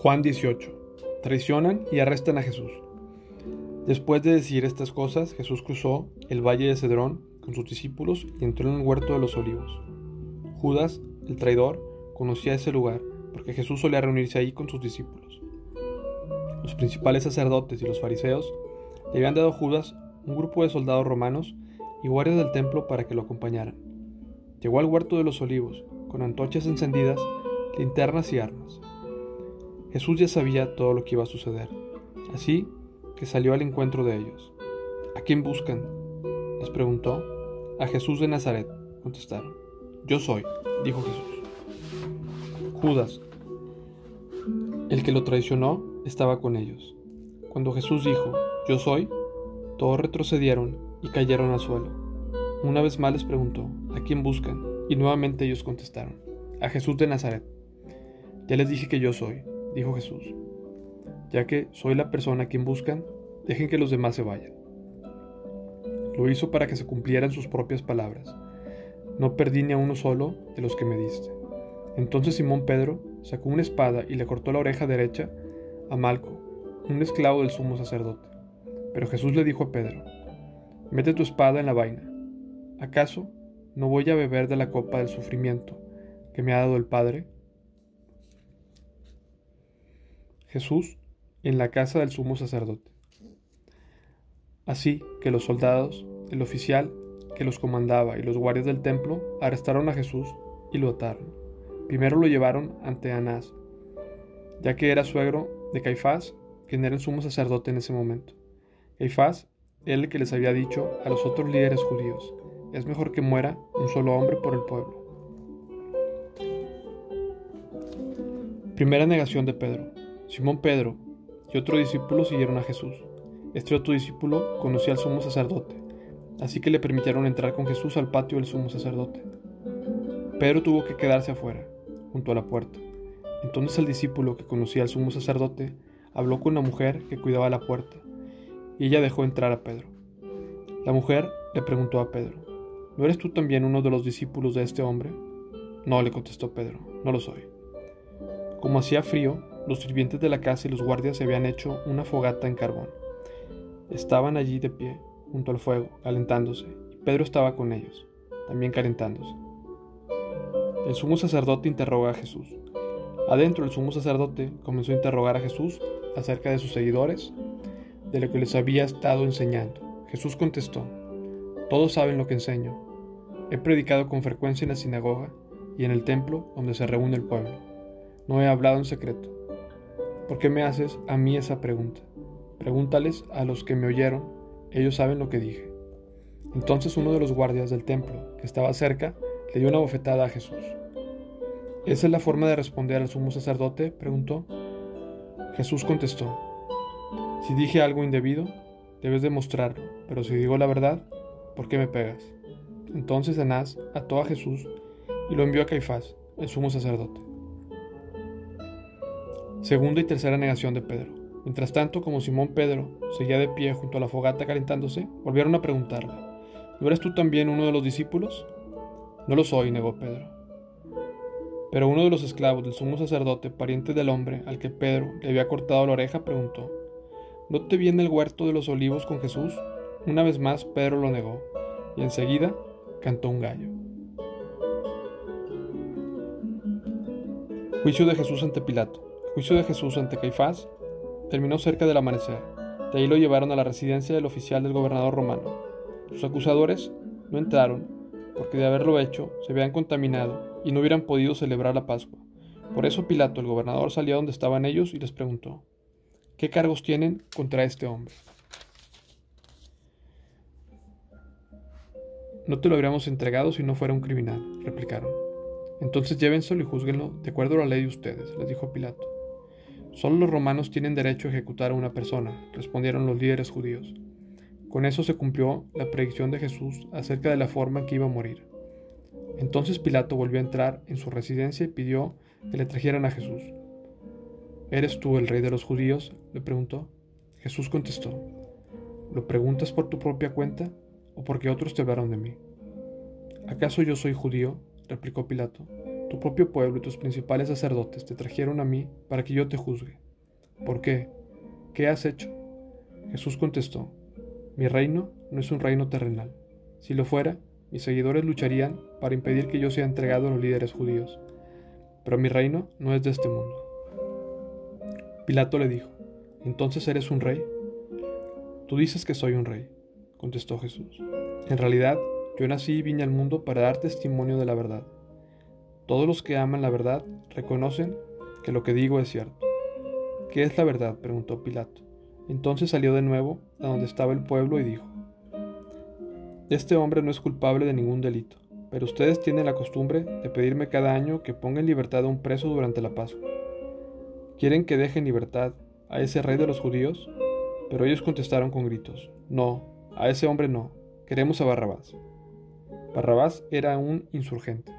Juan 18. Traicionan y arrestan a Jesús. Después de decir estas cosas, Jesús cruzó el valle de Cedrón con sus discípulos y entró en el huerto de los olivos. Judas, el traidor, conocía ese lugar porque Jesús solía reunirse ahí con sus discípulos. Los principales sacerdotes y los fariseos le habían dado a Judas un grupo de soldados romanos y guardias del templo para que lo acompañaran. Llegó al huerto de los olivos con antorchas encendidas, linternas y armas. Jesús ya sabía todo lo que iba a suceder, así que salió al encuentro de ellos. ¿A quién buscan? les preguntó. A Jesús de Nazaret, contestaron. Yo soy, dijo Jesús. Judas, el que lo traicionó, estaba con ellos. Cuando Jesús dijo, Yo soy, todos retrocedieron y cayeron al suelo. Una vez más les preguntó, ¿a quién buscan? Y nuevamente ellos contestaron, a Jesús de Nazaret. Ya les dije que yo soy, dijo Jesús. Ya que soy la persona a quien buscan, dejen que los demás se vayan. Lo hizo para que se cumplieran sus propias palabras. No perdí ni a uno solo de los que me diste. Entonces Simón Pedro sacó una espada y le cortó la oreja derecha a Malco, un esclavo del sumo sacerdote. Pero Jesús le dijo a Pedro, mete tu espada en la vaina. ¿Acaso no voy a beber de la copa del sufrimiento que me ha dado el Padre? Jesús en la casa del sumo sacerdote. Así que los soldados, el oficial que los comandaba y los guardias del templo arrestaron a Jesús y lo ataron. Primero lo llevaron ante Anás, ya que era suegro de Caifás, quien era el sumo sacerdote en ese momento. Caifás era el que les había dicho a los otros líderes judíos, es mejor que muera un solo hombre por el pueblo. Primera negación de Pedro. Simón Pedro y otro discípulo siguieron a Jesús. Este otro discípulo conocía al sumo sacerdote, así que le permitieron entrar con Jesús al patio del sumo sacerdote. Pedro tuvo que quedarse afuera, junto a la puerta. Entonces el discípulo que conocía al sumo sacerdote habló con una mujer que cuidaba la puerta, y ella dejó entrar a Pedro. La mujer le preguntó a Pedro, ¿no eres tú también uno de los discípulos de este hombre? No, le contestó Pedro, no lo soy. Como hacía frío, los sirvientes de la casa y los guardias se habían hecho una fogata en carbón. Estaban allí de pie, junto al fuego, calentándose, y Pedro estaba con ellos, también calentándose. El sumo sacerdote interroga a Jesús. Adentro el sumo sacerdote comenzó a interrogar a Jesús acerca de sus seguidores, de lo que les había estado enseñando. Jesús contestó, Todos saben lo que enseño. He predicado con frecuencia en la sinagoga y en el templo donde se reúne el pueblo. No he hablado en secreto. ¿Por qué me haces a mí esa pregunta? Pregúntales a los que me oyeron, ellos saben lo que dije. Entonces uno de los guardias del templo, que estaba cerca, le dio una bofetada a Jesús. ¿Esa es la forma de responder al sumo sacerdote? preguntó. Jesús contestó, si dije algo indebido, debes demostrarlo, pero si digo la verdad, ¿por qué me pegas? Entonces Anás ató a Jesús y lo envió a Caifás, el sumo sacerdote. Segunda y tercera negación de Pedro. Mientras tanto, como Simón Pedro seguía de pie junto a la fogata calentándose, volvieron a preguntarle, ¿no eres tú también uno de los discípulos? No lo soy, negó Pedro. Pero uno de los esclavos del sumo sacerdote, pariente del hombre al que Pedro le había cortado la oreja, preguntó, ¿no te vi en el huerto de los olivos con Jesús? Una vez más Pedro lo negó, y enseguida cantó un gallo. Juicio de Jesús ante Pilato juicio de Jesús ante Caifás terminó cerca del amanecer. De ahí lo llevaron a la residencia del oficial del gobernador romano. Sus acusadores no entraron porque de haberlo hecho se habían contaminado y no hubieran podido celebrar la Pascua. Por eso Pilato, el gobernador, salió donde estaban ellos y les preguntó, ¿qué cargos tienen contra este hombre? No te lo habríamos entregado si no fuera un criminal, replicaron. Entonces llévenselo y júzguenlo de acuerdo a la ley de ustedes, les dijo Pilato. Solo los romanos tienen derecho a ejecutar a una persona, respondieron los líderes judíos. Con eso se cumplió la predicción de Jesús acerca de la forma en que iba a morir. Entonces Pilato volvió a entrar en su residencia y pidió que le trajeran a Jesús. ¿Eres tú el rey de los judíos? le preguntó. Jesús contestó, ¿lo preguntas por tu propia cuenta o porque otros te hablaron de mí? ¿Acaso yo soy judío? replicó Pilato. Tu propio pueblo y tus principales sacerdotes te trajeron a mí para que yo te juzgue. ¿Por qué? ¿Qué has hecho? Jesús contestó, Mi reino no es un reino terrenal. Si lo fuera, mis seguidores lucharían para impedir que yo sea entregado a los líderes judíos. Pero mi reino no es de este mundo. Pilato le dijo, ¿entonces eres un rey? Tú dices que soy un rey, contestó Jesús. En realidad, yo nací y vine al mundo para dar testimonio de la verdad. Todos los que aman la verdad reconocen que lo que digo es cierto. ¿Qué es la verdad? preguntó Pilato. Entonces salió de nuevo a donde estaba el pueblo y dijo, Este hombre no es culpable de ningún delito, pero ustedes tienen la costumbre de pedirme cada año que ponga en libertad a un preso durante la Pascua. ¿Quieren que deje en libertad a ese rey de los judíos? Pero ellos contestaron con gritos, No, a ese hombre no, queremos a Barrabás. Barrabás era un insurgente.